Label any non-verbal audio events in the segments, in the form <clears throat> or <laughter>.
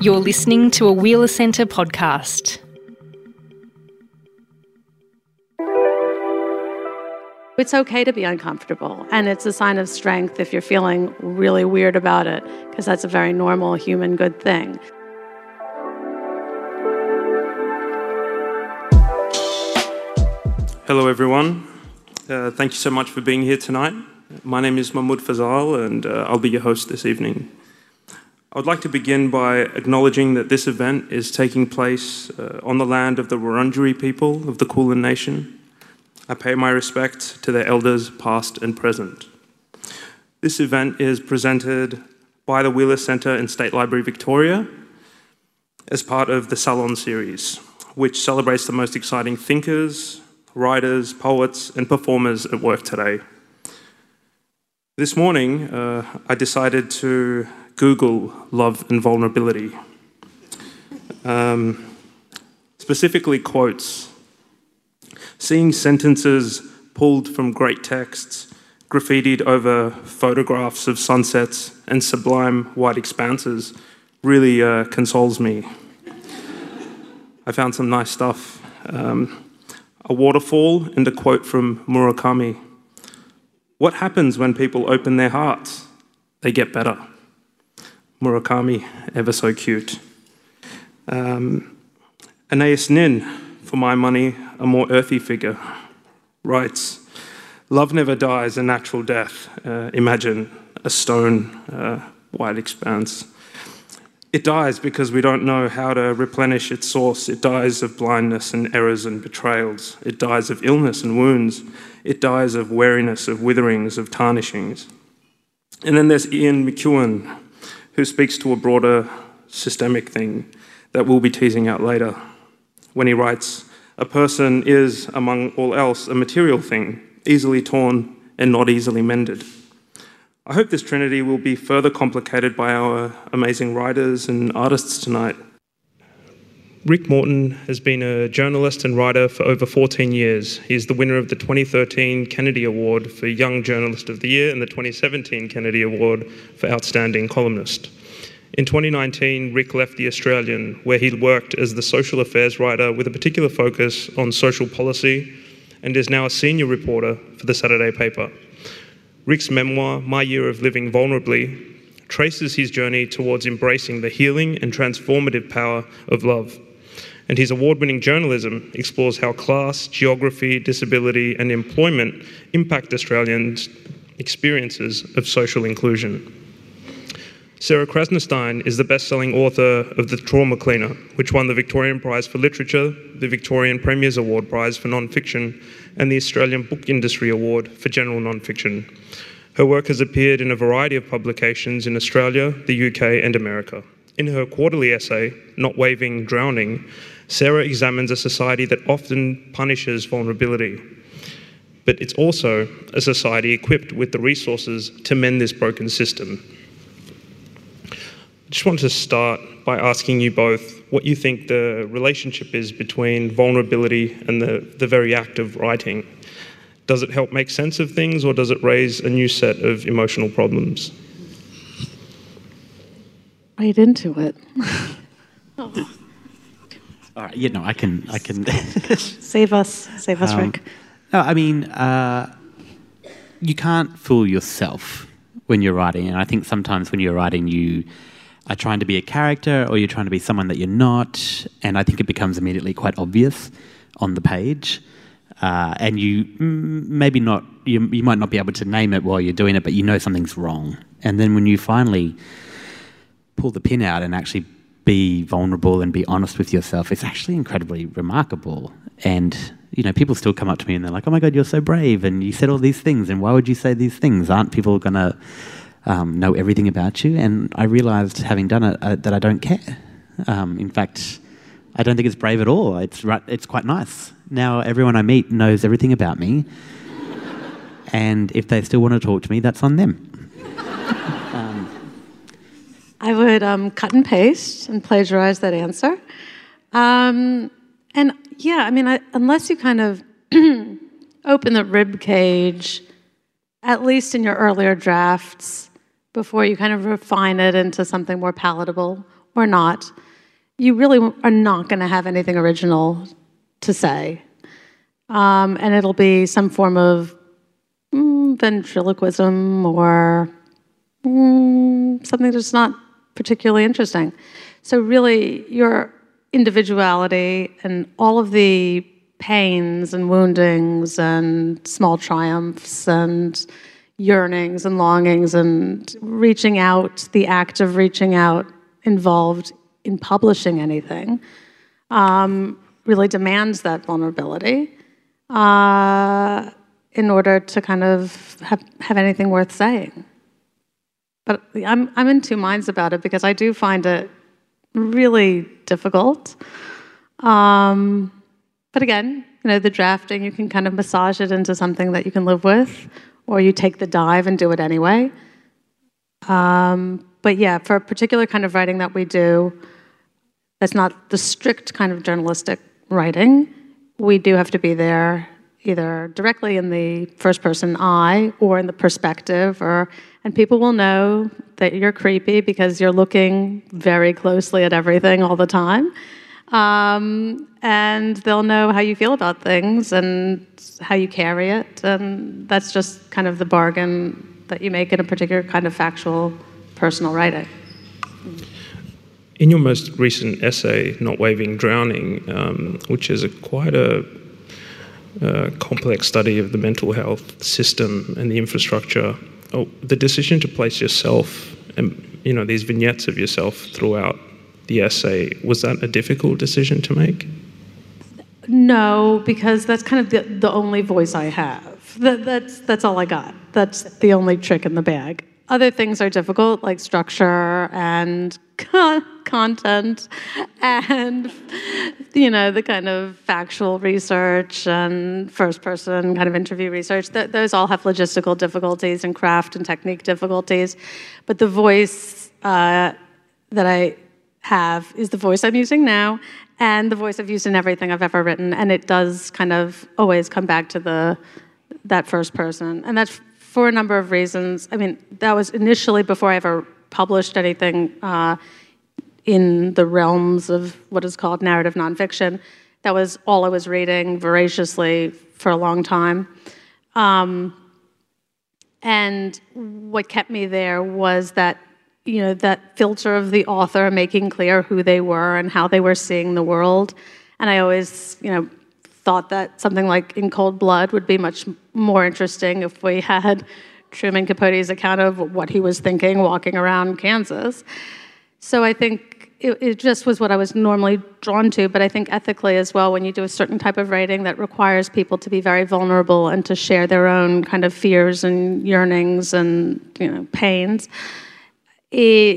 You're listening to a Wheeler Centre podcast. It's okay to be uncomfortable, and it's a sign of strength if you're feeling really weird about it, because that's a very normal human good thing. Hello, everyone. Uh, thank you so much for being here tonight. My name is Mahmood Fazal, and uh, I'll be your host this evening. I would like to begin by acknowledging that this event is taking place uh, on the land of the Wurundjeri people of the Kulin Nation I pay my respect to their elders, past and present. This event is presented by the Wheeler Centre and State Library Victoria as part of the Salon series, which celebrates the most exciting thinkers, writers, poets, and performers at work today. This morning, uh, I decided to Google love and vulnerability, um, specifically quotes seeing sentences pulled from great texts, graffitied over photographs of sunsets and sublime white expanses, really uh, consoles me. I found some nice stuff. Um, a waterfall and a quote from Murakami. What happens when people open their hearts? They get better. Murakami, ever so cute. Um, Anais Nin, for my money, a more earthy figure, writes Love never dies a natural death. Uh, imagine a stone, uh, white expanse. It dies because we don't know how to replenish its source. It dies of blindness and errors and betrayals. It dies of illness and wounds. It dies of weariness, of witherings, of tarnishings. And then there's Ian McEwan, who speaks to a broader systemic thing that we'll be teasing out later when he writes, A person is, among all else, a material thing, easily torn and not easily mended. I hope this trinity will be further complicated by our amazing writers and artists tonight. Rick Morton has been a journalist and writer for over 14 years. He is the winner of the 2013 Kennedy Award for Young Journalist of the Year and the 2017 Kennedy Award for Outstanding Columnist. In 2019, Rick left The Australian, where he worked as the social affairs writer with a particular focus on social policy, and is now a senior reporter for the Saturday paper. Rick's memoir, My Year of Living Vulnerably, traces his journey towards embracing the healing and transformative power of love. And his award winning journalism explores how class, geography, disability, and employment impact Australians' experiences of social inclusion. Sarah Krasnostein is the best selling author of The Trauma Cleaner, which won the Victorian Prize for Literature, the Victorian Premier's Award Prize for Non-Fiction, and the Australian Book Industry Award for General Non-Fiction. Her work has appeared in a variety of publications in Australia, the UK, and America. In her quarterly essay, Not Waving, Drowning, Sarah examines a society that often punishes vulnerability. But it's also a society equipped with the resources to mend this broken system. I just want to start by asking you both what you think the relationship is between vulnerability and the, the very act of writing. Does it help make sense of things or does it raise a new set of emotional problems? Right into it. oh. <laughs> All right, you know, I can, I can. <laughs> save us, save us, um, Rick. No, I mean, uh, you can't fool yourself when you're writing, and I think sometimes when you're writing, you are trying to be a character or you're trying to be someone that you're not. And I think it becomes immediately quite obvious on the page. Uh, and you maybe not, you, you might not be able to name it while you're doing it, but you know something's wrong. And then when you finally pull the pin out and actually be vulnerable and be honest with yourself, it's actually incredibly remarkable. And you know, people still come up to me and they're like, "Oh my God, you're so brave!" And you said all these things. And why would you say these things? Aren't people gonna um, know everything about you. And I realized, having done it, uh, that I don't care. Um, in fact, I don't think it's brave at all. It's, right, it's quite nice. Now, everyone I meet knows everything about me. <laughs> and if they still want to talk to me, that's on them. <laughs> I would um, cut and paste and plagiarize that answer. Um, and yeah, I mean, I, unless you kind of <clears throat> open the rib cage, at least in your earlier drafts, before you kind of refine it into something more palatable or not, you really are not going to have anything original to say. Um, and it'll be some form of mm, ventriloquism or mm, something that's not particularly interesting. So, really, your individuality and all of the pains and woundings and small triumphs and yearnings and longings and reaching out, the act of reaching out involved in publishing anything, um, really demands that vulnerability uh, in order to kind of have, have anything worth saying. But I'm, I'm in two minds about it because I do find it really difficult. Um, but again, you know, the drafting, you can kind of massage it into something that you can live with, or you take the dive and do it anyway. Um, but yeah, for a particular kind of writing that we do, that's not the strict kind of journalistic writing, we do have to be there either directly in the first person I or in the perspective or and people will know that you're creepy because you're looking very closely at everything all the time. Um, and they'll know how you feel about things and how you carry it. And that's just kind of the bargain that you make in a particular kind of factual personal writing. In your most recent essay, Not Waving Drowning, um, which is a quite a, a, complex study of the mental health system and the infrastructure, oh, the decision to place yourself and you know these vignettes of yourself throughout the essay was that a difficult decision to make? No, because that's kind of the, the only voice I have. That, that's that's all I got. That's the only trick in the bag. Other things are difficult, like structure and con- content, and you know the kind of factual research and first-person kind of interview research. Th- those all have logistical difficulties and craft and technique difficulties, but the voice uh, that I have is the voice I'm using now and the voice I've used in everything I've ever written, and it does kind of always come back to the that first person, and that's for a number of reasons. I mean, that was initially before I ever published anything uh, in the realms of what is called narrative nonfiction. That was all I was reading voraciously for a long time. Um, and what kept me there was that you know that filter of the author making clear who they were and how they were seeing the world and i always you know thought that something like in cold blood would be much more interesting if we had truman capote's account of what he was thinking walking around kansas. So i think it, it just was what i was normally drawn to but i think ethically as well when you do a certain type of writing that requires people to be very vulnerable and to share their own kind of fears and yearnings and you know pains it,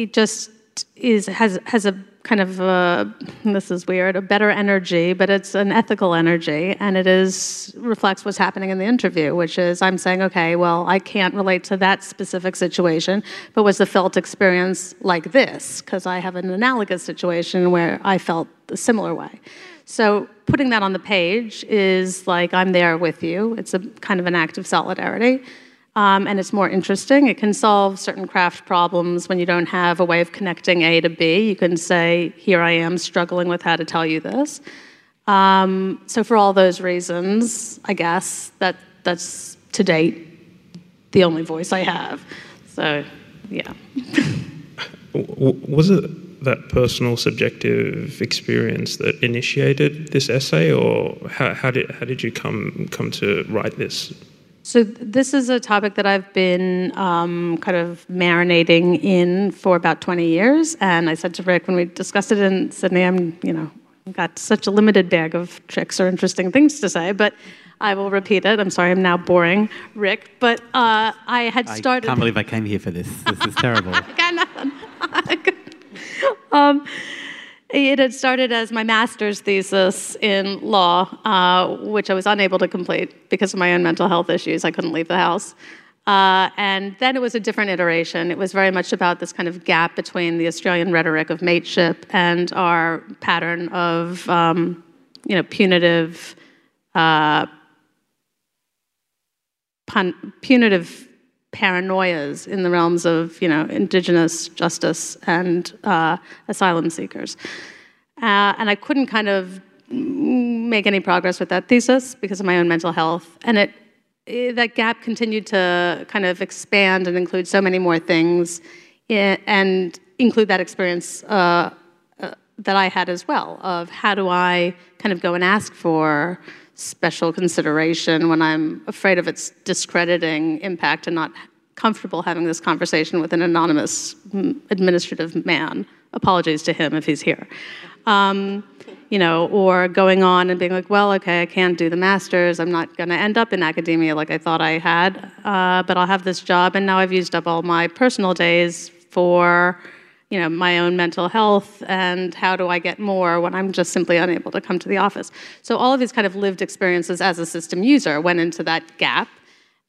it just is has has a kind of a, this is weird a better energy but it's an ethical energy and it is reflects what's happening in the interview which is i'm saying okay well i can't relate to that specific situation but was the felt experience like this? Because i have an analogous situation where i felt a similar way. So putting that on the page is like i'm there with you. It's a kind of an act of solidarity um, and it's more interesting. It can solve certain craft problems when you don't have a way of connecting A to B. You can say, Here I am struggling with how to tell you this. Um, so, for all those reasons, I guess that that's to date the only voice I have. So, yeah. <laughs> Was it that personal, subjective experience that initiated this essay, or how, how did how did you come come to write this so this is a topic that I've been um, kind of marinating in for about 20 years. And I said to Rick when we discussed it in Sydney, I'm, you know, got such a limited bag of tricks or interesting things to say, but I will repeat it. I'm sorry, I'm now boring Rick, but uh, I had started. I can't believe I came here for this. This is terrible. <laughs> I got nothing. <laughs> um, it had started as my master's thesis in law, uh, which I was unable to complete because of my own mental health issues. I couldn't leave the house. Uh, and then it was a different iteration. It was very much about this kind of gap between the Australian rhetoric of mateship and our pattern of, um, you know, punitive, uh, pun- punitive paranoias in the realms of you know indigenous justice and uh, asylum seekers, uh, and I couldn't kind of make any progress with that thesis because of my own mental health, and it, it that gap continued to kind of expand and include so many more things, and include that experience. Uh, uh, that I had as well of how do I kind of go and ask for special consideration when I'm afraid of its discrediting impact and not comfortable having this conversation with an anonymous administrative man. Apologies to him if he's here. Um, you know, or going on and being like, well, okay, I can't do the master's. I'm not going to end up in academia like I thought I had, uh, but I'll have this job, and now I've used up all my personal days for you know, my own mental health and how do I get more when I'm just simply unable to come to the office. So all of these kind of lived experiences as a system user went into that gap.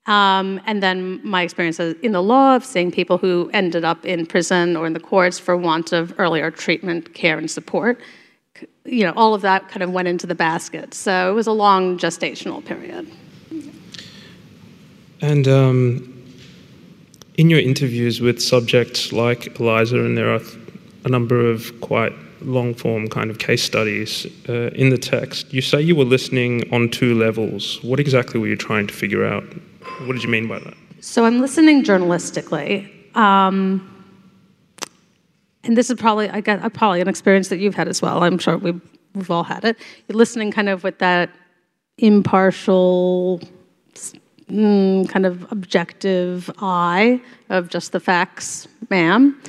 Um, and then my experiences in the law of seeing people who ended up in prison or in the courts for want of earlier treatment, care, and support. You know, all of that kind of went into the basket. So it was a long gestational period. And um, in your interviews with subjects like Eliza, and there are a number of quite long form kind of case studies uh, in the text, you say you were listening on two levels. What exactly were you trying to figure out? What did you mean by that? So I'm listening journalistically. Um, and this is probably I uh, probably an experience that you've had as well. I'm sure we've, we've all had it. You're listening kind of with that impartial mm, kind of objective eye of just the facts, ma'am.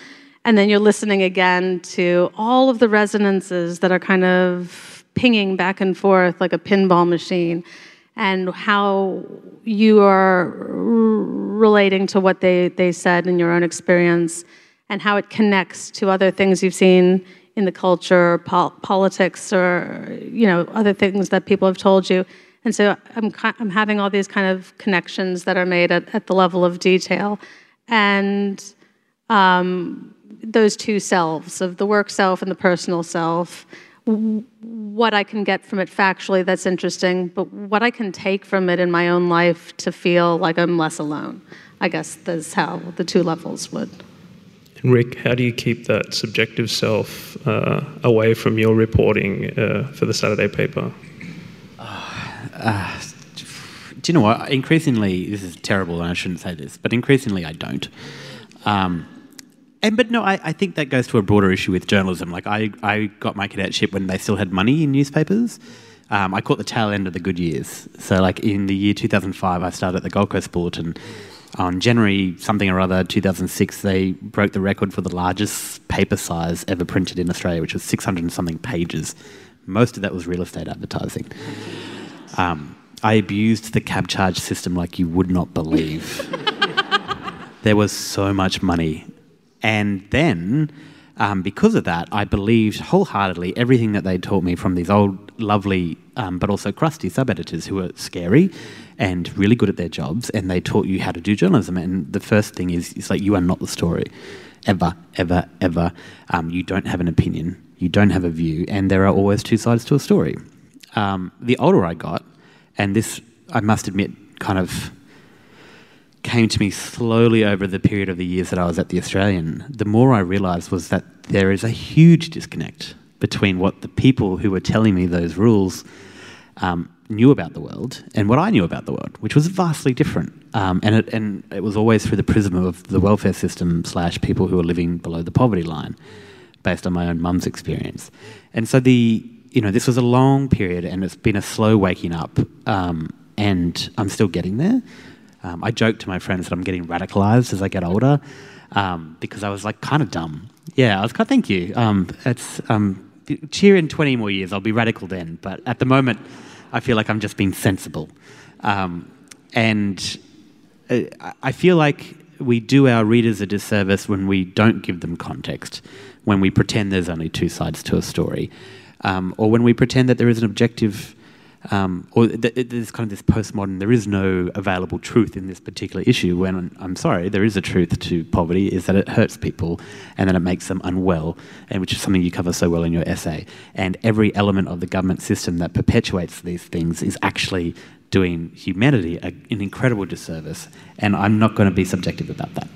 And then you're listening again to all of the resonances that are kind of pinging back and forth like a pinball machine, and how you are relating to what they, they said in your own experience, and how it connects to other things you've seen in the culture, pol- politics, or you know other things that people have told you. And so I'm, I'm having all these kind of connections that are made at, at the level of detail. And um, those two selves, of the work self and the personal self, what I can get from it factually that's interesting, but what I can take from it in my own life to feel like I'm less alone. I guess that's how the two levels would. Rick, how do you keep that subjective self uh, away from your reporting uh, for the Saturday paper? Uh, do you know what? Increasingly, this is terrible, and I shouldn't say this, but increasingly, I don't. Um, and but no, I, I, think that goes to a broader issue with journalism. Like I, I got my cadetship when they still had money in newspapers. Um, I caught the tail end of the good years. So like in the year 2005, I started at the Gold Coast Bulletin. And on January something or other 2006, they broke the record for the largest paper size ever printed in Australia, which was 600 and something pages. Most of that was real estate advertising. Um, I abused the cab charge system like you would not believe. <laughs> there was so much money. And then, um, because of that, I believed wholeheartedly everything that they taught me from these old, lovely, um, but also crusty sub editors who were scary and really good at their jobs. And they taught you how to do journalism. And the first thing is, it's like, you are not the story. Ever, ever, ever. Um, you don't have an opinion. You don't have a view. And there are always two sides to a story um, the older I got, and this, I must admit, kind of came to me slowly over the period of the years that I was at the Australian, the more I realised was that there is a huge disconnect between what the people who were telling me those rules um, knew about the world and what I knew about the world, which was vastly different. Um, and, it, and it was always through the prism of the welfare system slash people who were living below the poverty line, based on my own mum's experience. And so the you know, this was a long period and it's been a slow waking up. Um, and I'm still getting there. Um, I joke to my friends that I'm getting radicalized as I get older um, because I was like kind of dumb. Yeah, I was kind of, thank you. Um, it's, um, cheer in 20 more years, I'll be radical then. But at the moment, I feel like I'm just being sensible. Um, and uh, I feel like we do our readers a disservice when we don't give them context, when we pretend there's only two sides to a story um, or when we pretend that there is an objective, um, or th- there's kind of this postmodern, there is no available truth in this particular issue. When I'm sorry, there is a truth to poverty, is that it hurts people and that it makes them unwell, and which is something you cover so well in your essay. And every element of the government system that perpetuates these things is actually doing humanity a, an incredible disservice. And I'm not going to be subjective about that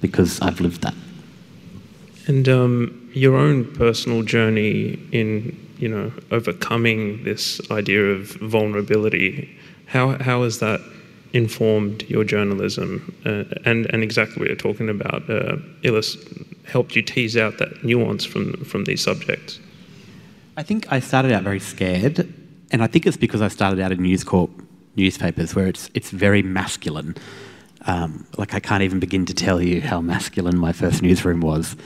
because I've lived that. And um, your own personal journey in, you know, overcoming this idea of vulnerability, how, how has that informed your journalism uh, and, and exactly what you're talking about, uh, helped you tease out that nuance from, from these subjects? I think I started out very scared, and I think it's because I started out in News Corp newspapers where it's, it's very masculine. Um, like, I can't even begin to tell you how masculine my first newsroom was.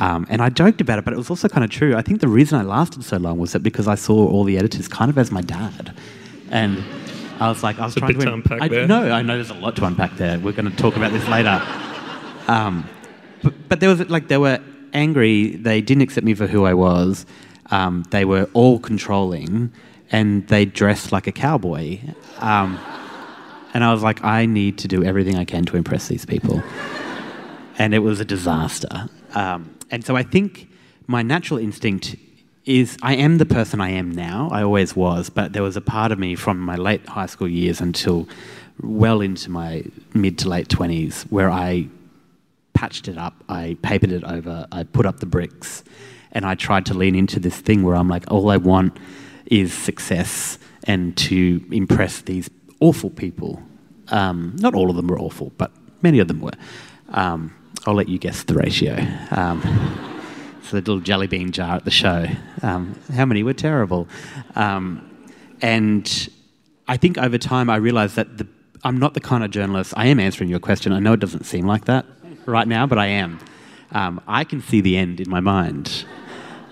Um, and I joked about it, but it was also kind of true. I think the reason I lasted so long was that because I saw all the editors kind of as my dad. And I was like, I was it's trying to, to unpack I, there. No, I know there's a lot to unpack there. We're going to talk about this later. Um, but, but, there was like they were angry. They didn't accept me for who I was. Um, they were all controlling, and they dressed like a cowboy. Um, and I was like, I need to do everything I can to impress these people. and it was a disaster. Um, and so I think my natural instinct is I am the person I am now. I always was, but there was a part of me from my late high school years until well into my mid to late 20s where I patched it up, I papered it over, I put up the bricks, and I tried to lean into this thing where I'm like, all I want is success and to impress these awful people. Um, not all of them were awful, but many of them were. Um, I'll let you guess the ratio. Um, it's a little jelly bean jar at the show. Um, how many were terrible? Um, and I think over time I realised that the, I'm not the kind of journalist. I am answering your question. I know it doesn't seem like that right now, but I am. Um, I can see the end in my mind.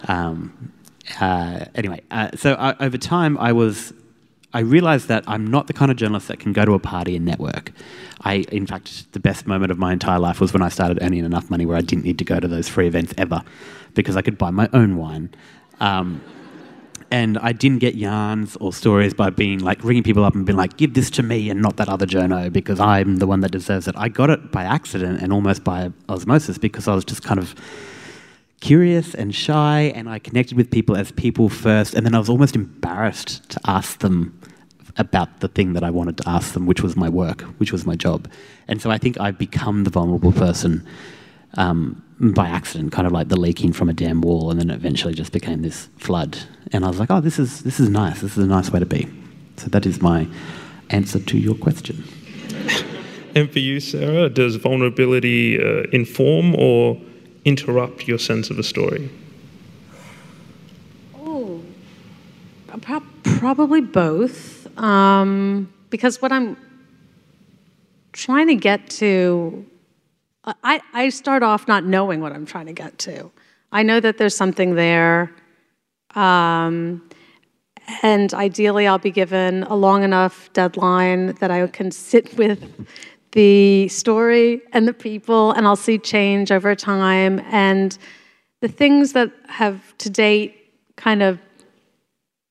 Um, uh, anyway, uh, so I, over time I was I realized that I'm not the kind of journalist that can go to a party and network. I, in fact, the best moment of my entire life was when I started earning enough money where I didn't need to go to those free events ever because I could buy my own wine. Um, and I didn't get yarns or stories by being like ringing people up and being like, give this to me and not that other journo because I'm the one that deserves it. I got it by accident and almost by osmosis because I was just kind of curious and shy and I connected with people as people first and then I was almost embarrassed to ask them about the thing that I wanted to ask them, which was my work, which was my job. And so I think I've become the vulnerable person um, by accident, kind of like the leaking from a damn wall, and then eventually just became this flood. And I was like, oh, this is this is nice. This is a nice way to be. So that is my answer to your question. <laughs> And for you, Sarah, does vulnerability uh, inform or interrupt your sense of a story? Oh, pro- probably both. Um, because what I'm trying to get to I, I start off not knowing what I'm trying to get to. I know that there's something there. Um, and ideally, I'll be given a long enough deadline that I can sit <laughs> with the story and the people, and I'll see change over time. And the things that have to date kind of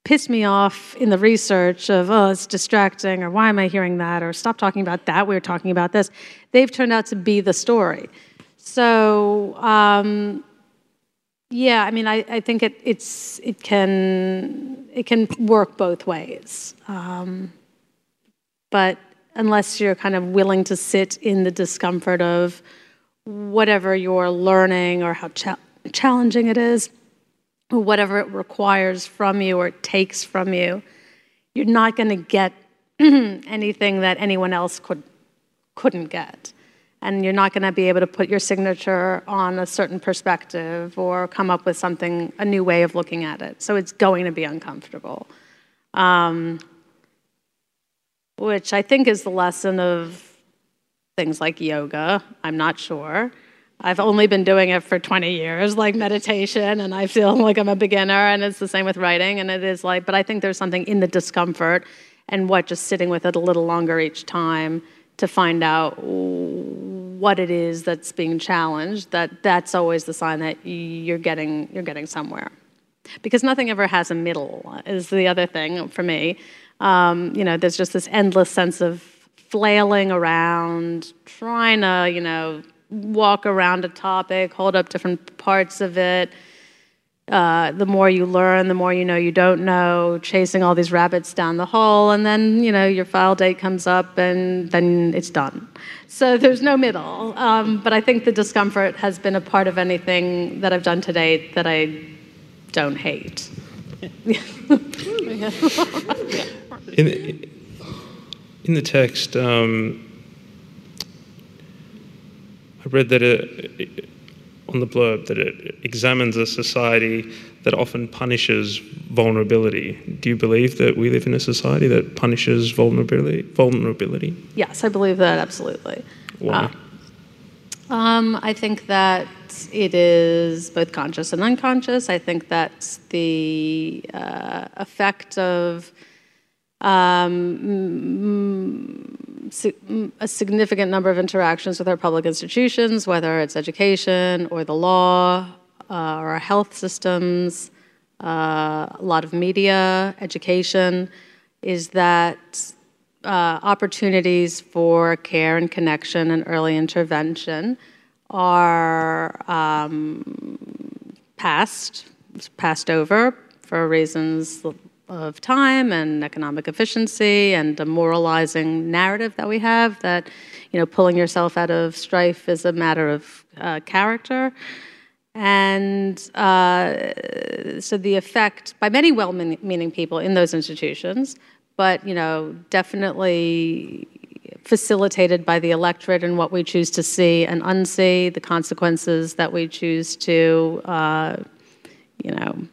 pissed me off in the research of, oh, it's distracting, or why am I hearing that, or stop talking about that, we were talking about this, they've turned out to be the story. So, um, yeah, I mean, I, I think it, it's, it, can, it can work both ways. Um, but unless you're kind of willing to sit in the discomfort of whatever you're learning or how cha- challenging it is, whatever it requires from you or takes from you, you're not going to get <clears throat> anything that anyone else could, couldn't get. And you're not going to be able to put your signature on a certain perspective or come up with something, a new way of looking at it. So it's going to be uncomfortable. Um, which I think is the lesson of things like yoga. I'm not sure. I've only been doing it for 20 years, like meditation, and I feel <laughs> like I'm a beginner, and it's the same with writing, and it is like, but I think there's something in the discomfort and what just sitting with it a little longer each time to find out what it is that's being challenged, that that's always the sign that you're getting, you're getting somewhere. Because nothing ever has a middle, is the other thing for me. Um, you know, there's just this endless sense of flailing around, trying to, you know, walk around a topic, hold up different parts of it, uh, the more you learn, the more you know you don't know, chasing all these rabbits down the hole, and then you know your file date comes up, and then it's done. So there's no middle. Um, but I think the discomfort has been a part of anything that I've done to date that I don't hate. <laughs> in, in the text, um, I read that it, on the blurb that it examines a society that often punishes vulnerability. Do you believe that we live in a society that punishes vulnerability? Vulnerability? Yes, I believe that absolutely. Why? Uh, um, I think that it is both conscious and unconscious. I think that the uh, effect of um, a significant number of interactions with our public institutions, whether it's education or the law uh, or our health systems, uh, a lot of media, education, is that uh, opportunities for care and connection and early intervention are um, passed, passed over for reasons of time and economic efficiency and a moralizing narrative that we have that you know pulling yourself out of strife is a matter of uh, character. And uh, so the effect by many well-meaning people in those institutions but you know definitely facilitated by the electorate and what we choose to see and unsee the consequences that we choose to uh, you know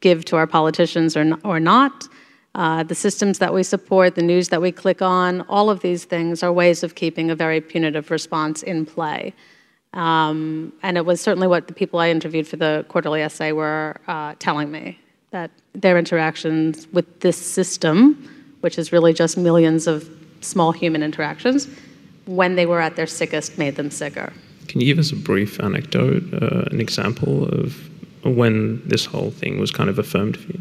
give to our politicians or, or not. Uh, the systems that we support, the news that we click on, all of these things are ways of keeping a very punitive response in play. Um, and it was certainly what the people I interviewed for the quarterly essay were uh, telling me that their interactions with this system, which is really just millions of small human interactions, when they were at their sickest, made them sicker. Can you give us a brief anecdote, uh, an example of when this whole thing was kind of affirmed for you?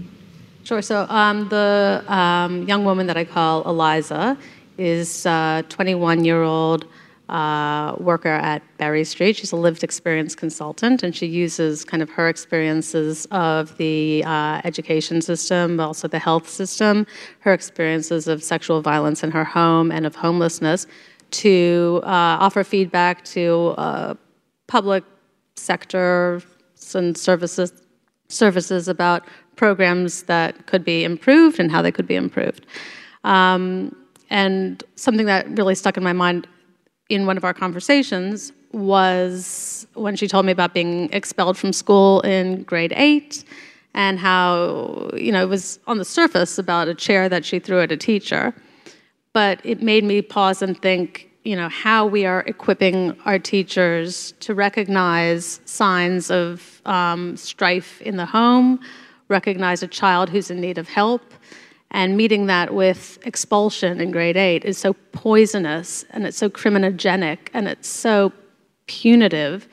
Sure. So um, the um, young woman that I call Eliza is a 21 year old uh, worker at Berry Street. She's a lived experience consultant, and she uses kind of her experiences of the uh, education system, but also the health system, her experiences of sexual violence in her home and of homelessness to uh, offer feedback to uh, public sector and services services about programs that could be improved and how they could be improved. Um, and something that really stuck in my mind in one of our conversations was when she told me about being expelled from school in grade eight and how, you know, it was on the surface about a chair that she threw at a teacher. But it made me pause and think, you know, how we are equipping our teachers to recognize signs of um, strife in the home, recognize a child who's in need of help, and meeting that with expulsion in grade eight is so poisonous and it's so criminogenic and it's so punitive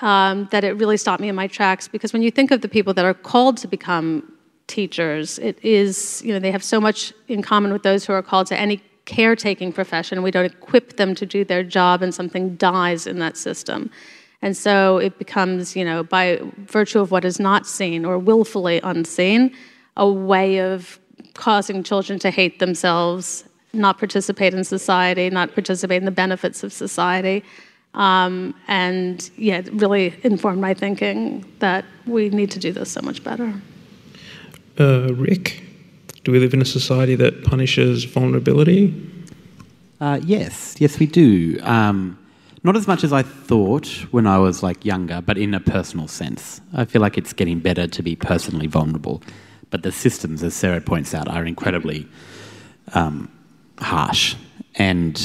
um, that it really stopped me in my tracks. Because when you think of the people that are called to become teachers, it is, you know, they have so much in common with those who are called to any caretaking profession. We don't equip them to do their job, and something dies in that system. And so it becomes, you know, by virtue of what is not seen or willfully unseen, a way of causing children to hate themselves, not participate in society, not participate in the benefits of society. Um, and yeah, it really informed my thinking that we need to do this so much better. Uh, Rick, do we live in a society that punishes vulnerability? Uh, yes, yes, we do. Um, not as much as I thought when I was like younger, but in a personal sense. I feel like it's getting better to be personally vulnerable. But the systems, as Sarah points out, are incredibly um, harsh. And,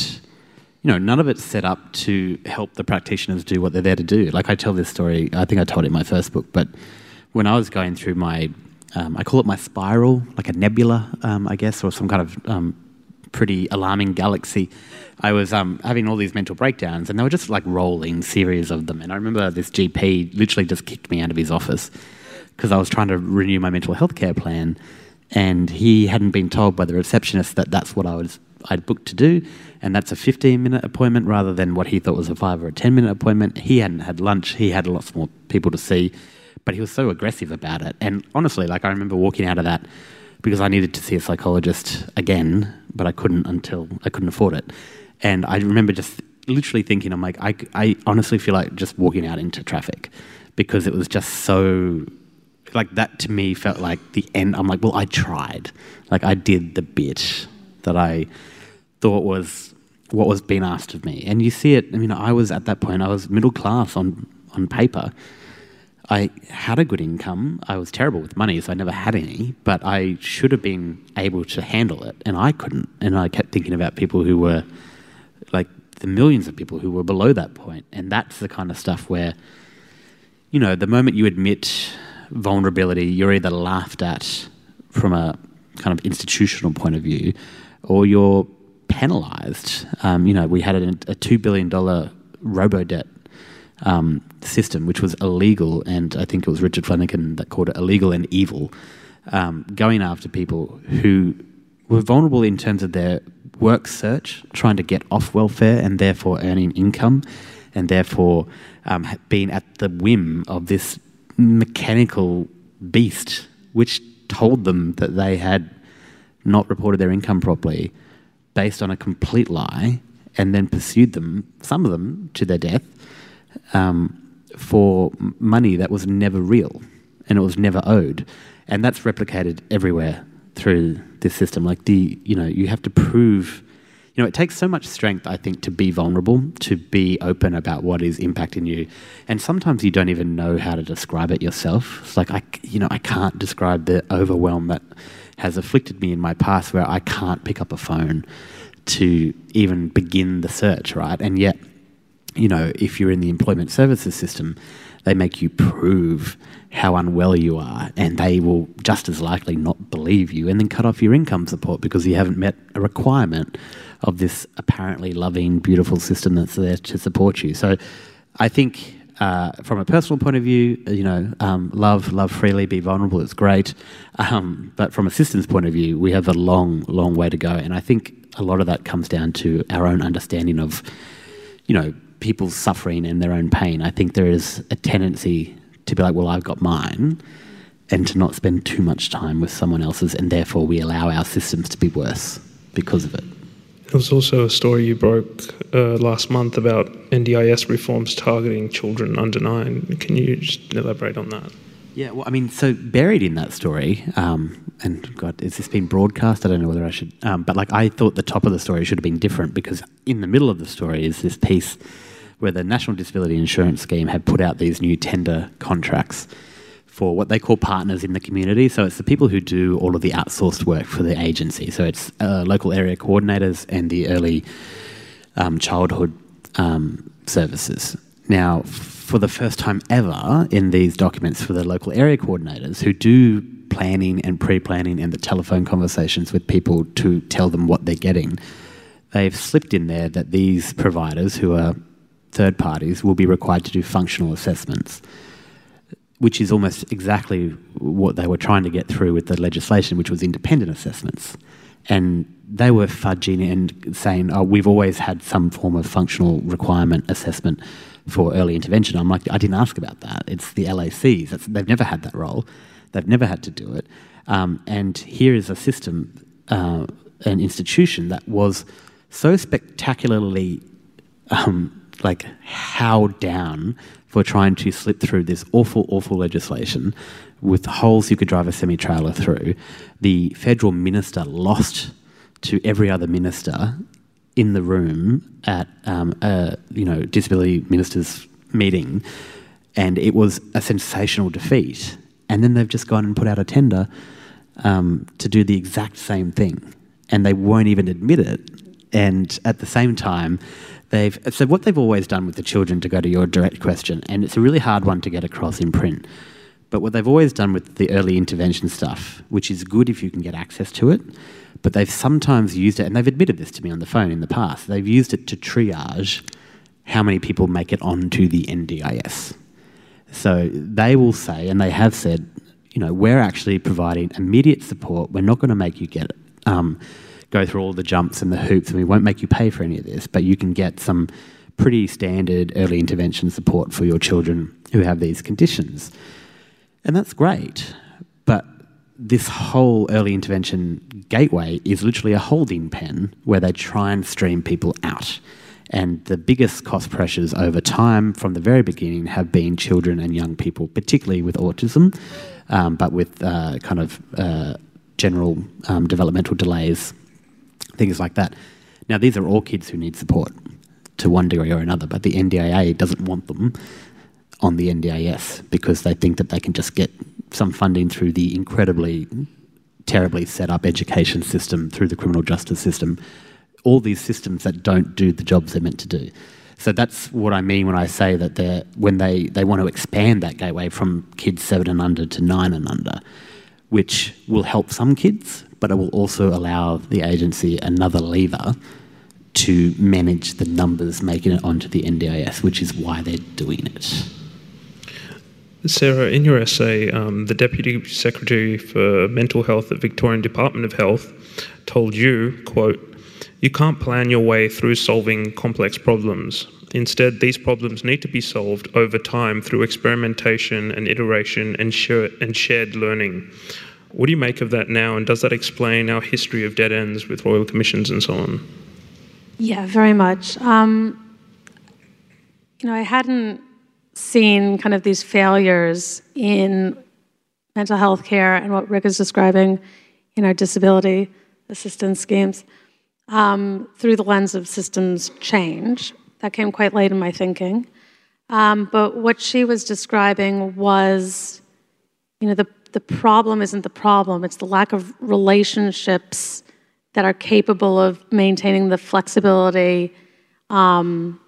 you know, none of it's set up to help the practitioners do what they're there to do. Like I tell this story, I think I told it in my first book, but when I was going through my um, I call it my spiral, like a nebula, um, I guess, or some kind of um, pretty alarming galaxy. I was um, having all these mental breakdowns, and they were just like rolling series of them. And I remember this GP literally just kicked me out of his office because I was trying to renew my mental health care plan, and he hadn't been told by the receptionist that that's what I was I'd booked to do, and that's a 15 minute appointment rather than what he thought was a five or a 10 minute appointment. He hadn't had lunch. He had lots more people to see but he was so aggressive about it. And honestly, like I remember walking out of that because I needed to see a psychologist again, but I couldn't until I couldn't afford it. And I remember just literally thinking, I'm like, I, I honestly feel like just walking out into traffic because it was just so like that to me felt like the end. I'm like, well, I tried. Like I did the bit that I thought was what was being asked of me. And you see it, I mean, I was at that point, I was middle class on, on paper. I had a good income. I was terrible with money, so I never had any, but I should have been able to handle it, and I couldn't. And I kept thinking about people who were like the millions of people who were below that point. And that's the kind of stuff where, you know, the moment you admit vulnerability, you're either laughed at from a kind of institutional point of view or you're penalized. Um, you know, we had a, a $2 billion robo debt um, system, which was illegal, and I think it was Richard Flanagan that called it illegal and evil, um, going after people who were vulnerable in terms of their work search, trying to get off welfare and therefore earning income, and therefore um, being at the whim of this mechanical beast, which told them that they had not reported their income properly based on a complete lie and then pursued them, some of them, to their death um, for money that was never real and it was never owed. And that's replicated everywhere through this system. Like the, you know, you have to prove, you know, it takes so much strength, I think, to be vulnerable, to be open about what is impacting you. And sometimes you don't even know how to describe it yourself. It's like, I, you know, I can't describe the overwhelm that has afflicted me in my past where I can't pick up a phone to even begin the search, right? And yet, you know, if you're in the employment services system, they make you prove how unwell you are, and they will just as likely not believe you and then cut off your income support because you haven't met a requirement of this apparently loving, beautiful system that's there to support you. So I think. Uh, from a personal point of view, you know, um, love, love freely, be vulnerable. It's great, um, but from a systems point of view, we have a long, long way to go. And I think a lot of that comes down to our own understanding of, you know, people's suffering and their own pain. I think there is a tendency to be like, well, I've got mine, and to not spend too much time with someone else's, and therefore we allow our systems to be worse because of it. There was also a story you broke uh, last month about NDIS reforms targeting children under nine. Can you just elaborate on that? Yeah, well, I mean, so buried in that story, um, and God, has this been broadcast? I don't know whether I should, um, but like I thought the top of the story should have been different because in the middle of the story is this piece where the National Disability Insurance Scheme had put out these new tender contracts for what they call partners in the community. So it's the people who do all of the outsourced work for the agency. So it's uh, local area coordinators and the early um, childhood um, services. Now, for the first time ever in these documents for the local area coordinators who do planning and pre planning and the telephone conversations with people to tell them what they're getting, they've slipped in there that these providers who are third parties will be required to do functional assessments, which is almost exactly what they were trying to get through with the legislation, which was independent assessments. And they were fudging and saying, oh, we've always had some form of functional requirement assessment for early intervention. I'm like, I didn't ask about that. It's the LACs. That's, they've never had that role. They've never had to do it. Um, and here is a system, uh, an institution that was so spectacularly um, like howled down for trying to slip through this awful, awful legislation with holes you could drive a semi trailer through. The federal minister lost to every other minister in the room at um, a you know disability ministers meeting, and it was a sensational defeat. And then they've just gone and put out a tender um, to do the exact same thing, and they won't even admit it. And at the same time, They've so what they've always done with the children to go to your direct question, and it's a really hard one to get across in print. But what they've always done with the early intervention stuff, which is good if you can get access to it, but they've sometimes used it, and they've admitted this to me on the phone in the past. They've used it to triage how many people make it onto the NDIS. So they will say, and they have said, you know, we're actually providing immediate support. We're not going to make you get um, go through all the jumps and the hoops, and we won't make you pay for any of this, but you can get some pretty standard early intervention support for your children who have these conditions. And that's great. But this whole early intervention gateway is literally a holding pen where they try and stream people out. And the biggest cost pressures over time from the very beginning have been children and young people, particularly with autism, um, but with uh, kind of uh, general um, developmental delays, things like that. Now, these are all kids who need support to one degree or another, but the NDIA doesn't want them on the NDIS because they think that they can just get some funding through the incredibly terribly set up education system, through the criminal justice system, all these systems that don't do the jobs they're meant to do. So that's what I mean when I say that they're, when they, they want to expand that gateway from kids seven and under to nine and under, which will help some kids, but it will also allow the agency another lever to manage the numbers making it onto the NDIS, which is why they're doing it. Sarah, in your essay, um, the Deputy Secretary for Mental Health at Victorian Department of Health told you, quote, you can't plan your way through solving complex problems. Instead, these problems need to be solved over time through experimentation and iteration and, and shared learning. What do you make of that now, and does that explain our history of dead ends with royal commissions and so on? Yeah, very much. Um, you know, I hadn't seen kind of these failures in mental health care and what Rick is describing in our disability assistance schemes um, through the lens of systems change. That came quite late in my thinking. Um, but what she was describing was, you know, the, the problem isn't the problem, it's the lack of relationships that are capable of maintaining the flexibility um,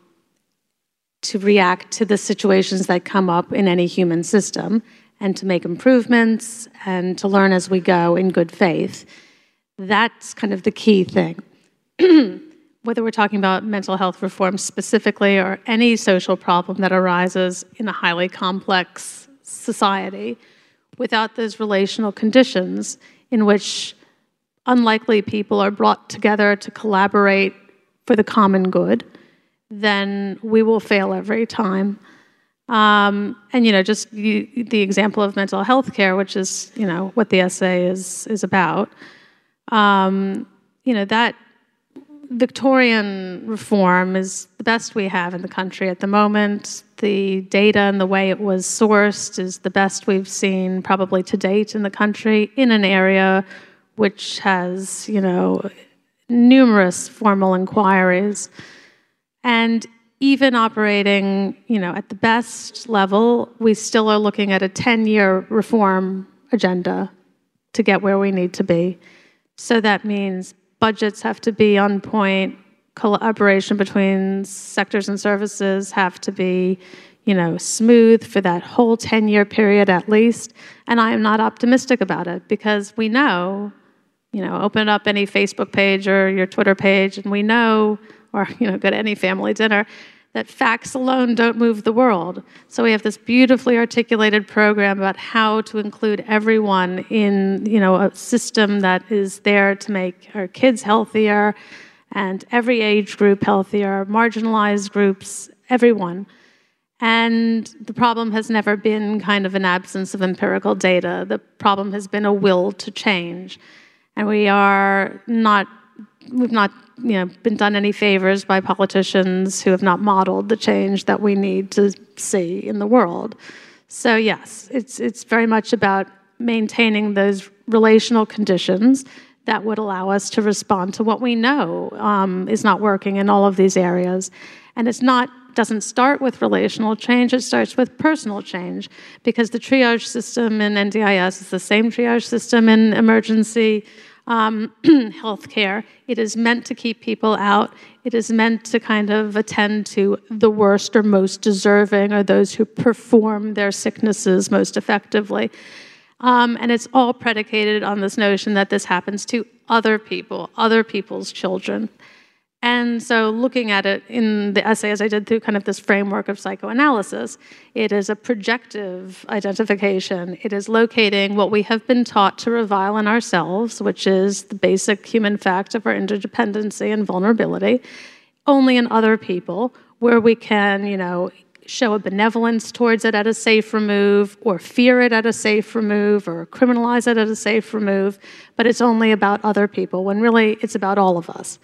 to react to the situations that come up in any human system and to make improvements and to learn as we go in good faith. That's kind of the key thing. <clears throat> whether we're talking about mental health reform specifically or any social problem that arises in a highly complex society, without those relational conditions in which unlikely people are brought together to collaborate for the common good, then we will fail every time. Um, and you know, just you, the example of mental health care, which is you know what the essay is is about. Um, you know that Victorian reform is the best we have in the country at the moment. The data and the way it was sourced is the best we've seen probably to date in the country in an area which has, you know, numerous formal inquiries. And even operating, you know, at the best level, we still are looking at a 10-year reform agenda to get where we need to be. So that means budgets have to be on point, collaboration between sectors and services have to be you know, smooth for that whole 10 year period at least. And I am not optimistic about it because we know, you know, open up any Facebook page or your Twitter page, and we know, or, you know, go to any family dinner, that facts alone don't move the world. So we have this beautifully articulated program about how to include everyone in, you know, a system that is there to make our kids healthier and every age group healthier, marginalized groups, everyone. And the problem has never been kind of an absence of empirical data. The problem has been a will to change. And we are not we've not you know, been done any favors by politicians who have not modeled the change that we need to see in the world. So yes, it's, it's very much about maintaining those relational conditions that would allow us to respond to what we know um, is not working in all of these areas. And it's not doesn't start with relational change, it starts with personal change because the triage system in NDIS is the same triage system in emergency um, <clears throat> healthcare. It is meant to keep people out. It is meant to kind of attend to the worst or most deserving or those who perform their sicknesses most effectively. Um, and it's all predicated on this notion that this happens to other people, other people's children. And so, looking at it in the essay, as I did through kind of this framework of psychoanalysis, it is a projective identification. It is locating what we have been taught to revile in ourselves, which is the basic human fact of our interdependency and vulnerability, only in other people, where we can, you know, show a benevolence towards it at a safe remove, or fear it at a safe remove, or criminalize it at a safe remove, but it's only about other people when really it's about all of us.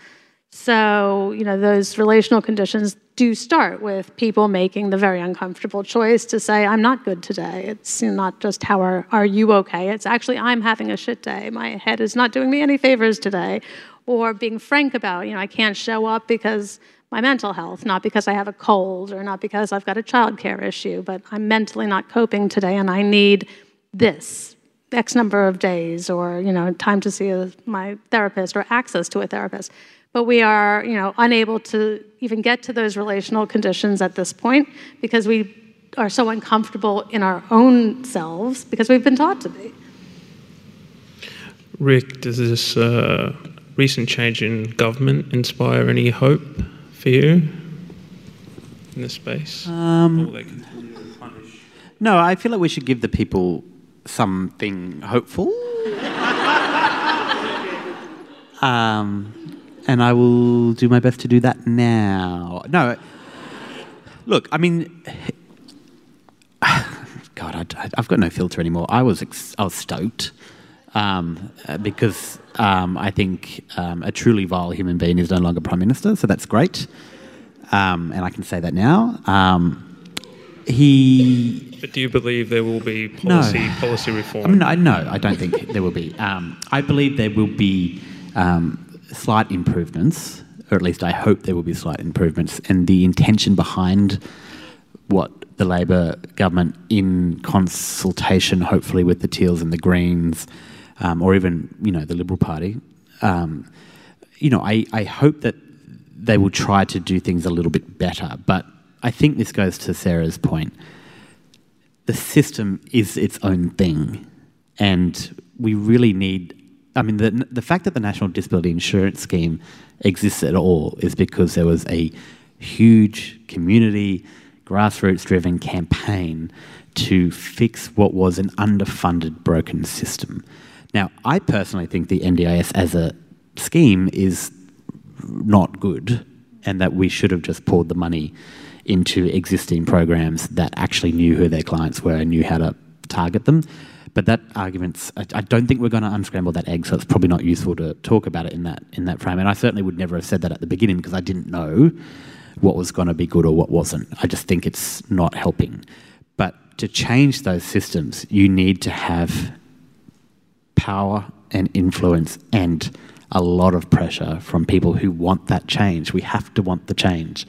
So, you know, those relational conditions do start with people making the very uncomfortable choice to say, I'm not good today. It's not just how are, are you okay? It's actually, I'm having a shit day. My head is not doing me any favors today. Or being frank about, you know, I can't show up because my mental health, not because I have a cold or not because I've got a childcare issue, but I'm mentally not coping today and I need this X number of days or, you know, time to see a, my therapist or access to a therapist but we are you know, unable to even get to those relational conditions at this point because we are so uncomfortable in our own selves because we've been taught to be. Rick, does this uh, recent change in government inspire any hope for you in this space? Um, no, I feel like we should give the people something hopeful. <laughs> um, and I will do my best to do that now. No, look, I mean, <sighs> God, I, have got no filter anymore. I was ex- I was stoked um, because um, I think um, a truly vile human being is no longer prime minister, so that's great, um, and I can say that now. Um, he. But do you believe there will be policy no. policy reform? I mean, no, no, I don't think there will be. Um, I believe there will be um, slight improvements, or at least I hope there will be slight improvements, and the intention behind what the Labor government, in consultation, hopefully with the Teals and the Greens, um, or even you know the Liberal Party, um, you know, I, I hope that they will try to do things a little bit better. But I think this goes to Sarah's point. The system is its own thing, and we really need I mean, the, the fact that the National Disability Insurance Scheme exists at all is because there was a huge community, grassroots driven campaign to fix what was an underfunded, broken system. Now, I personally think the NDIS as a scheme is not good and that we should have just poured the money into existing programs that actually knew who their clients were and knew how to target them. But that argument's, I, I don't think we're going to unscramble that egg, so it's probably not useful to talk about it in that, in that frame. And I certainly would never have said that at the beginning because I didn't know what was going to be good or what wasn't. I just think it's not helping. But to change those systems, you need to have power and influence and a lot of pressure from people who want that change. We have to want the change.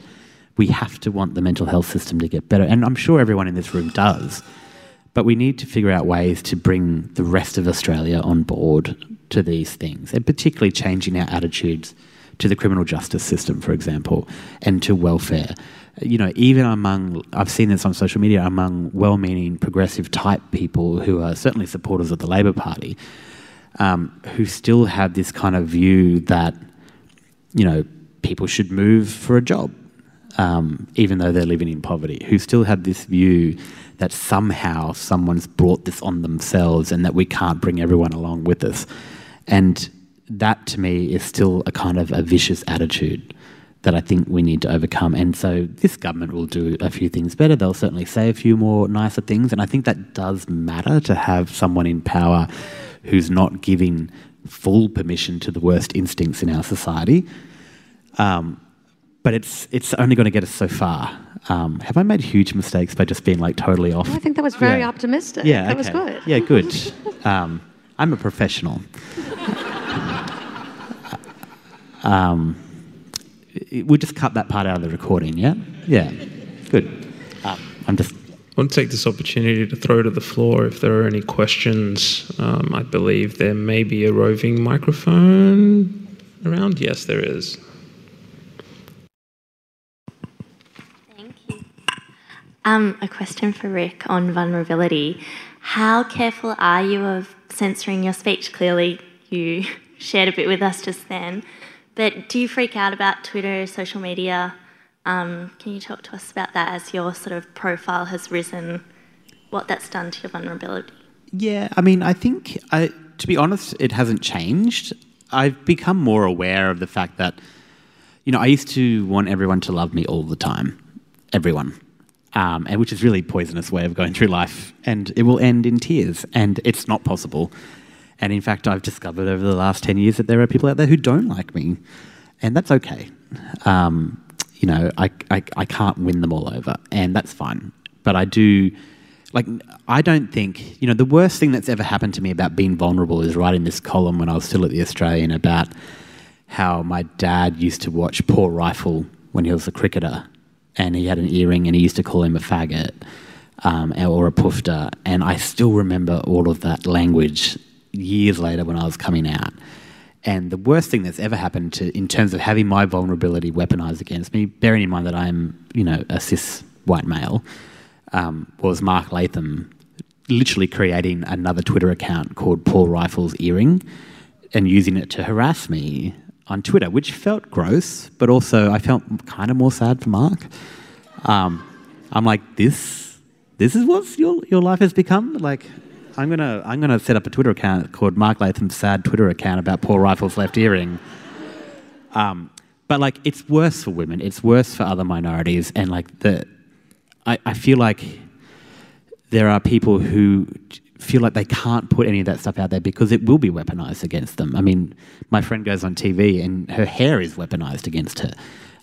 We have to want the mental health system to get better. And I'm sure everyone in this room does. But we need to figure out ways to bring the rest of Australia on board to these things, and particularly changing our attitudes to the criminal justice system, for example, and to welfare. You know, even among, I've seen this on social media, among well meaning progressive type people who are certainly supporters of the Labor Party, um, who still have this kind of view that, you know, people should move for a job, um, even though they're living in poverty, who still have this view that somehow someone's brought this on themselves and that we can't bring everyone along with us. And that to me is still a kind of a vicious attitude that I think we need to overcome. And so this government will do a few things better. They'll certainly say a few more nicer things. And I think that does matter to have someone in power who's not giving full permission to the worst instincts in our society. Um, but it's it's only going to get us so far. Um, have I made huge mistakes by just being like totally off? I think that was very yeah. optimistic. Yeah, that okay. was good. Yeah, good. Um, I'm a professional. <laughs> um, we'll just cut that part out of the recording. Yeah, yeah, good. Um, I'm just. I want to take this opportunity to throw to the floor if there are any questions. Um, I believe there may be a roving microphone around. Yes, there is. Thank you. Um, a question for Rick on vulnerability. How careful are you of censoring your speech? Clearly, you <laughs> shared a bit with us just then. But do you freak out about Twitter, social media? Um, can you talk to us about that as your sort of profile has risen, what that's done to your vulnerability? Yeah, I mean, I think, I, to be honest, it hasn't changed. I've become more aware of the fact that, you know, I used to want everyone to love me all the time. Everyone um, and which is really poisonous way of going through life, and it will end in tears, and it's not possible. And in fact, I've discovered over the last ten years that there are people out there who don't like me, and that's okay. Um, you know, I, I I can't win them all over, and that's fine. But I do like I don't think you know the worst thing that's ever happened to me about being vulnerable is writing this column when I was still at the Australian about how my dad used to watch Paul Reiffel when he was a cricketer, and he had an earring, and he used to call him a faggot um, or a poofter, and I still remember all of that language years later when I was coming out. And the worst thing that's ever happened to, in terms of having my vulnerability weaponized against me, bearing in mind that I'm, you know, a cis white male, um, was Mark Latham literally creating another Twitter account called Paul Reiffel's Earring and using it to harass me on Twitter, which felt gross, but also I felt kind of more sad for Mark. Um, I'm like, this, this is what your your life has become. Like, I'm gonna I'm gonna set up a Twitter account called Mark Latham's sad Twitter account about Paul Reiffel's left earring. Um, but like, it's worse for women. It's worse for other minorities, and like the I, I feel like there are people who feel like they can't put any of that stuff out there because it will be weaponized against them. I mean, my friend goes on TV and her hair is weaponized against her.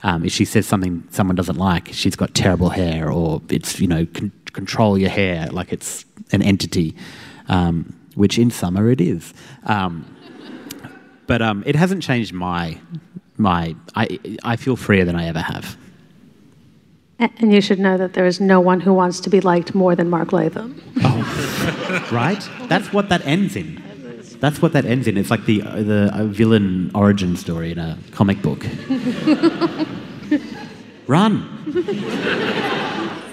Um, if she says something someone doesn't like, she's got terrible hair, or it's you know con- control your hair like it's an entity, um, which in summer it is. Um, but um, it hasn't changed my my. I I feel freer than I ever have. And you should know that there is no one who wants to be liked more than Mark Latham. Oh, right? That's what that ends in. That's what that ends in. It's like the the villain origin story in a comic book. <laughs> Run.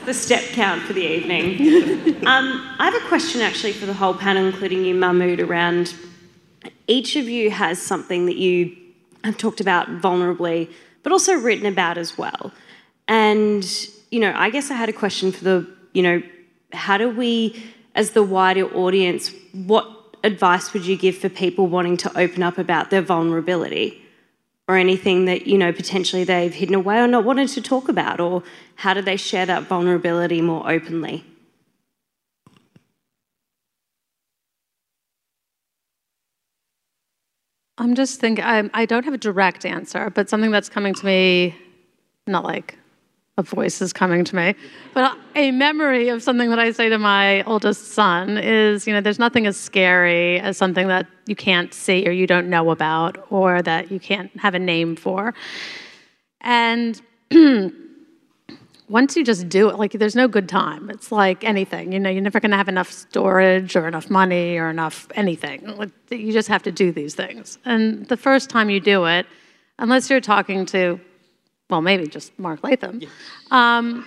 The step count for the evening. <laughs> um, I have a question actually for the whole panel, including you, Mahmood, around each of you has something that you have talked about vulnerably, but also written about as well. And, you know, I guess I had a question for the, you know, how do we, as the wider audience, what advice would you give for people wanting to open up about their vulnerability? Or anything that, you know, potentially they've hidden away or not wanted to talk about? Or how do they share that vulnerability more openly? I'm just thinking, I, I don't have a direct answer, but something that's coming to me, not like a voice is coming to me. But a memory of something that I say to my oldest son is, you know, there's nothing as scary as something that you can't see or you don't know about or that you can't have a name for. And <clears throat> once you just do it, like there's no good time. It's like anything, you know, you're never going to have enough storage or enough money or enough anything. Like, you just have to do these things. And the first time you do it, unless you're talking to well, maybe just Mark Latham, yeah. um,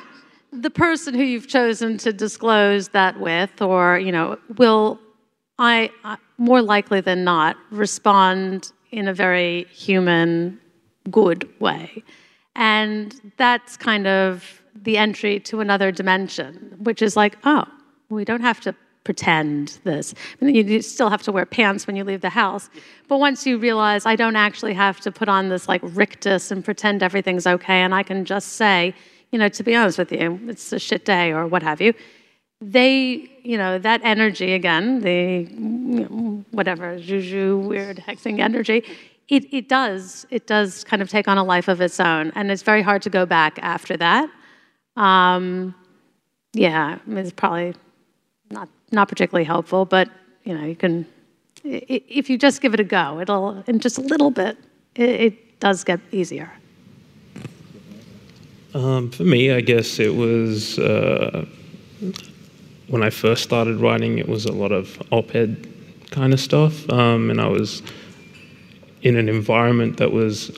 the person who you've chosen to disclose that with, or, you know, will, I, I more likely than not, respond in a very human, good way. And that's kind of the entry to another dimension, which is like, oh, we don't have to pretend this. You still have to wear pants when you leave the house. But once you realize I don't actually have to put on this like rictus and pretend everything's okay, and I can just say, you know, to be honest with you, it's a shit day or what have you. They, you know, that energy again, the you know, whatever juju weird hexing energy, it, it does it does kind of take on a life of its own, and it's very hard to go back after that. Um, yeah, it's probably not not particularly helpful, but you know, you can if you just give it a go, it'll in just a little bit, it, it does get easier. Um, for me, I guess it was uh, when I first started writing. It was a lot of op-ed kind of stuff, um, and I was in an environment that was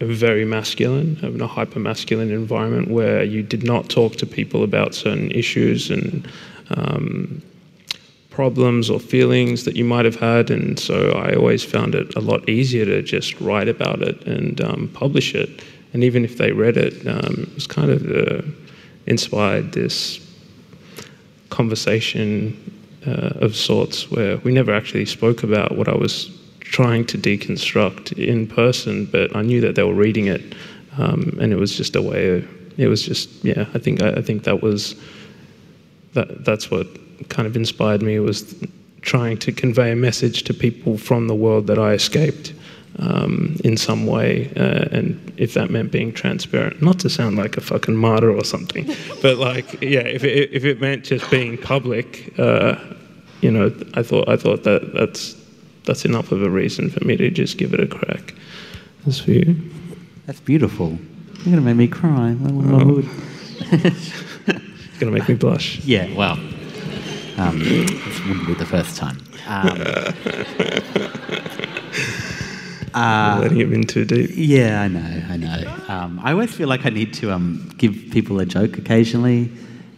very masculine, in a hyper masculine environment where you did not talk to people about certain issues and um, problems or feelings that you might have had. And so I always found it a lot easier to just write about it and um, publish it. And even if they read it, um, it was kind of uh, inspired this conversation uh, of sorts where we never actually spoke about what I was trying to deconstruct in person, but I knew that they were reading it. Um, and it was just a way of it was just yeah. I think I, I think that was that that's what kind of inspired me was trying to convey a message to people from the world that I escaped um, in some way, uh, and if that meant being transparent, not to sound like a fucking martyr or something, <laughs> but like yeah, if it, if it meant just being public, uh, you know, I thought I thought that that's that's enough of a reason for me to just give it a crack. That's for you. That's beautiful. You're gonna make me cry. Oh. it's <laughs> gonna make me blush. <laughs> Yeah, well, um, this wouldn't be the first time. Um, <laughs> uh, letting it in too deep. Yeah, I know, I know. Um, I always feel like I need to um, give people a joke occasionally.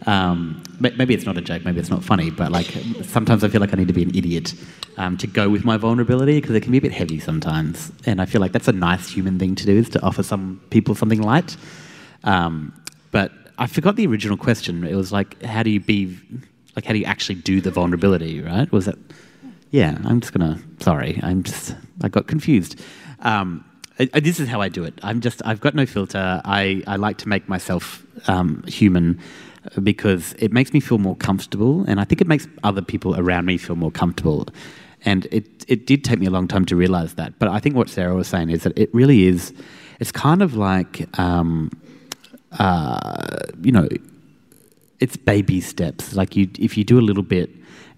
Um, maybe it's not a joke, maybe it's not funny, but like sometimes I feel like I need to be an idiot um, to go with my vulnerability because it can be a bit heavy sometimes. And I feel like that's a nice human thing to do is to offer some people something light. Um, but I forgot the original question. It was like, how do you be, like, how do you actually do the vulnerability, right? Was that? Yeah, I'm just gonna. Sorry, I'm just. I got confused. Um, I, I, this is how I do it. I'm just. I've got no filter. I, I like to make myself um, human because it makes me feel more comfortable, and I think it makes other people around me feel more comfortable. And it it did take me a long time to realize that. But I think what Sarah was saying is that it really is. It's kind of like, um, uh, you know, it's baby steps. Like you, if you do a little bit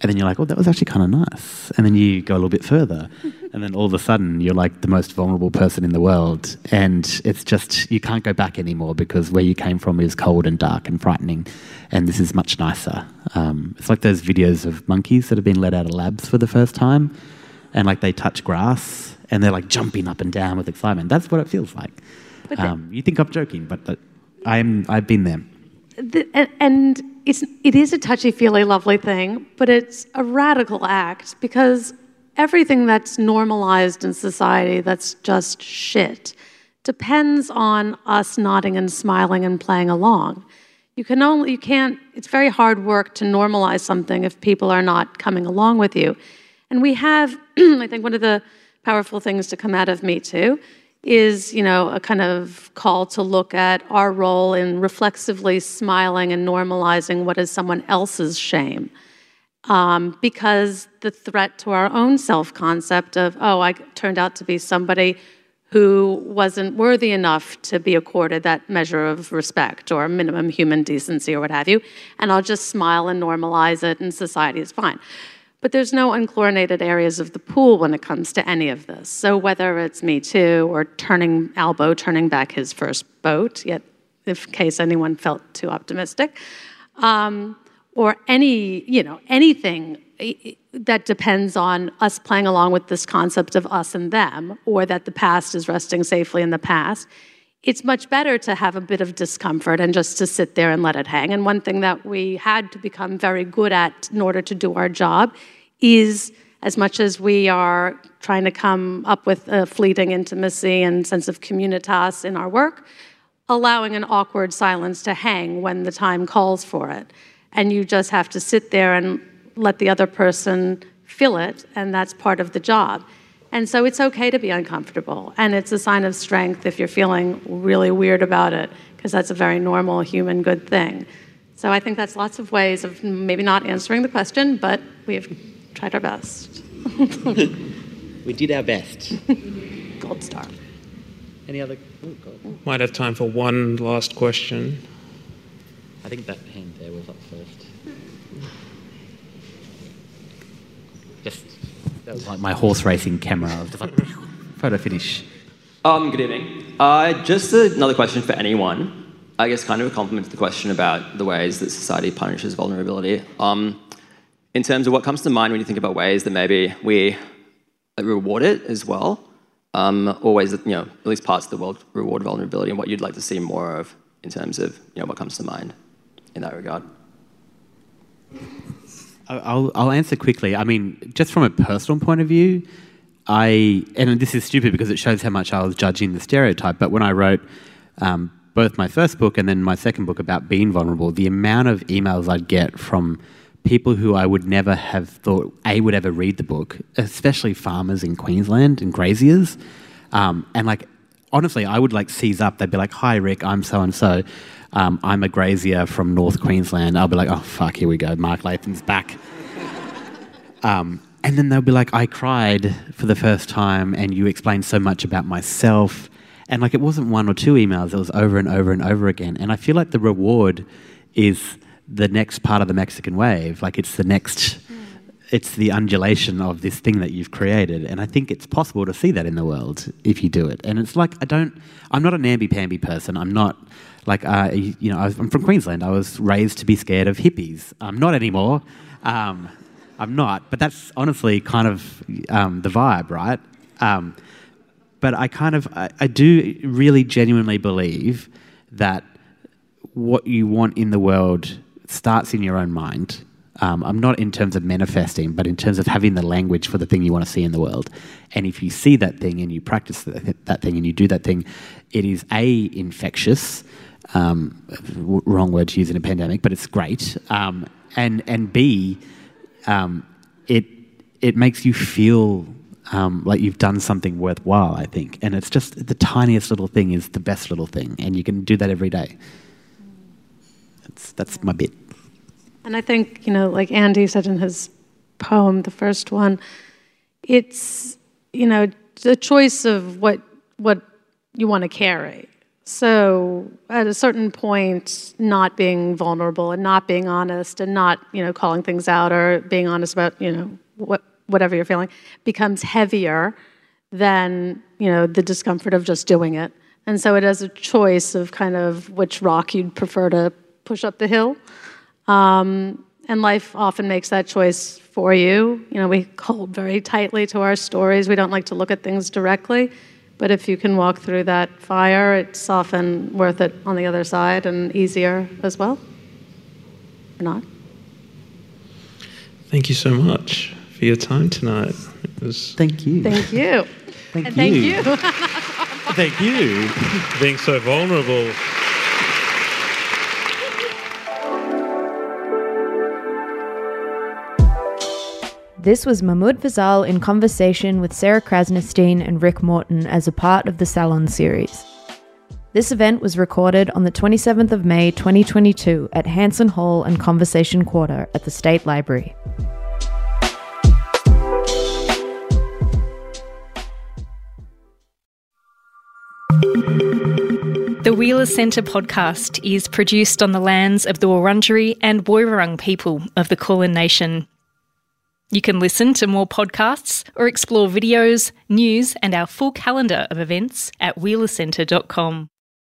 and then you're like, oh, that was actually kind of nice. And then you go a little bit further. <laughs> and then all of a sudden, you're like the most vulnerable person in the world. And it's just, you can't go back anymore because where you came from is cold and dark and frightening. And this is much nicer. Um, it's like those videos of monkeys that have been let out of labs for the first time. And like they touch grass and they're like jumping up and down with excitement. That's what it feels like. Um, you think I'm joking, but, but I'm, I've been there. The, and, and it's, it is a touchy feely, lovely thing, but it's a radical act because everything that's normalized in society that's just shit depends on us nodding and smiling and playing along. You can only, you can't, it's very hard work to normalize something if people are not coming along with you. And we have, <clears throat> I think, one of the powerful things to come out of Me Too is, you know, a kind of call to look at our role in reflexively smiling and normalizing what is someone else's shame. Um, because the threat to our own self concept of, oh, I turned out to be somebody who wasn't worthy enough to be accorded that measure of respect or minimum human decency or what have you, and I'll just smile and normalize it, and society is fine. But there's no unchlorinated areas of the pool when it comes to any of this. So whether it's Me Too or turning Albo turning back his first boat, yet in case anyone felt too optimistic, um, or any, you know, anything that depends on us playing along with this concept of us and them, or that the past is resting safely in the past, it's much better to have a bit of discomfort and just to sit there and let it hang. And one thing that we had to become very good at in order to do our job is as much as we are trying to come up with a fleeting intimacy and sense of communitas in our work, allowing an awkward silence to hang when the time calls for it. And you just have to sit there and let the other person feel it, and that's part of the job. And so it's okay to be uncomfortable. And it's a sign of strength if you're feeling really weird about it, because that's a very normal human good thing. So I think that's lots of ways of maybe not answering the question, but we've tried our best. <laughs> we did our best. <laughs> Gold star. Any other? Oh, Might have time for one last question. I think that hand there was up first. Just that was like my horse racing camera. I was just like <laughs> photo finish. Um, good evening. Uh, just another question for anyone. I guess kind of a compliment to the question about the ways that society punishes vulnerability. Um, in terms of what comes to mind when you think about ways that maybe we reward it as well, um, or ways that, you know, at least parts of the world reward vulnerability and what you'd like to see more of in terms of, you know, what comes to mind in that regard. I'll, I'll answer quickly. I mean, just from a personal point of view, I, and this is stupid because it shows how much I was judging the stereotype, but when I wrote um, both my first book and then my second book about being vulnerable, the amount of emails I'd get from people who I would never have thought A would ever read the book, especially farmers in Queensland and graziers. Um, and like honestly, I would like seize up. They'd be like, "Hi, Rick, I'm so and so. Um, I'm a grazier from North Queensland, I'll be like, oh, fuck, here we go. Mark Latham's back. Um, and then they'll be like, I cried for the first time, and you explained so much about myself. And like, it wasn't one or two emails, it was over and over and over again. And I feel like the reward is the next part of the Mexican wave. Like, it's the next, it's the undulation of this thing that you've created. And I think it's possible to see that in the world if you do it. And it's like, I don't, I'm not a namby-pamby person. I'm not like, uh, you know, I'm from Queensland. I was raised to be scared of hippies. I'm not anymore. Um, I'm not, but that's honestly kind of um, the vibe, right? Um, but I kind of, I, I, do really genuinely believe that what you want in the world starts in your own mind. Um, I'm not in terms of manifesting, but in terms of having the language for the thing you want to see in the world. And if you see that thing and you practice that thing and you do that thing, it is A, infectious. Um, wrong word to use in a pandemic, but it's great. Um, and, and B, um, it it makes you feel um, like you've done something worthwhile. I think, and it's just the tiniest little thing is the best little thing, and you can do that every day. That's that's my bit. And I think you know, like Andy said in his poem, the first one, it's you know the choice of what what you want to carry. So at a certain point, not being vulnerable and not being honest and not, you know, calling things out or being honest about, you know, what whatever you're feeling becomes heavier than, you know, the discomfort of just doing it. And so it is a choice of kind of which rock you'd prefer to push up the hill. Um, and life often makes that choice for you. You know, we <laughs> hold very tightly to our stories. We don't like to look at things directly. But if you can walk through that fire, it's often worth it on the other side and easier as well. Or not? Thank you so much for your time tonight. It was Thank you. Thank you. <laughs> Thank and you. thank you. Thank you. being so vulnerable. This was Mahmood Fazal in conversation with Sarah Krasnostein and Rick Morton as a part of the Salon series. This event was recorded on the 27th of May 2022 at Hanson Hall and Conversation Quarter at the State Library. The Wheeler Centre podcast is produced on the lands of the Wurundjeri and Woiwurrung people of the Kulin Nation. You can listen to more podcasts or explore videos, news, and our full calendar of events at wheelercentre.com.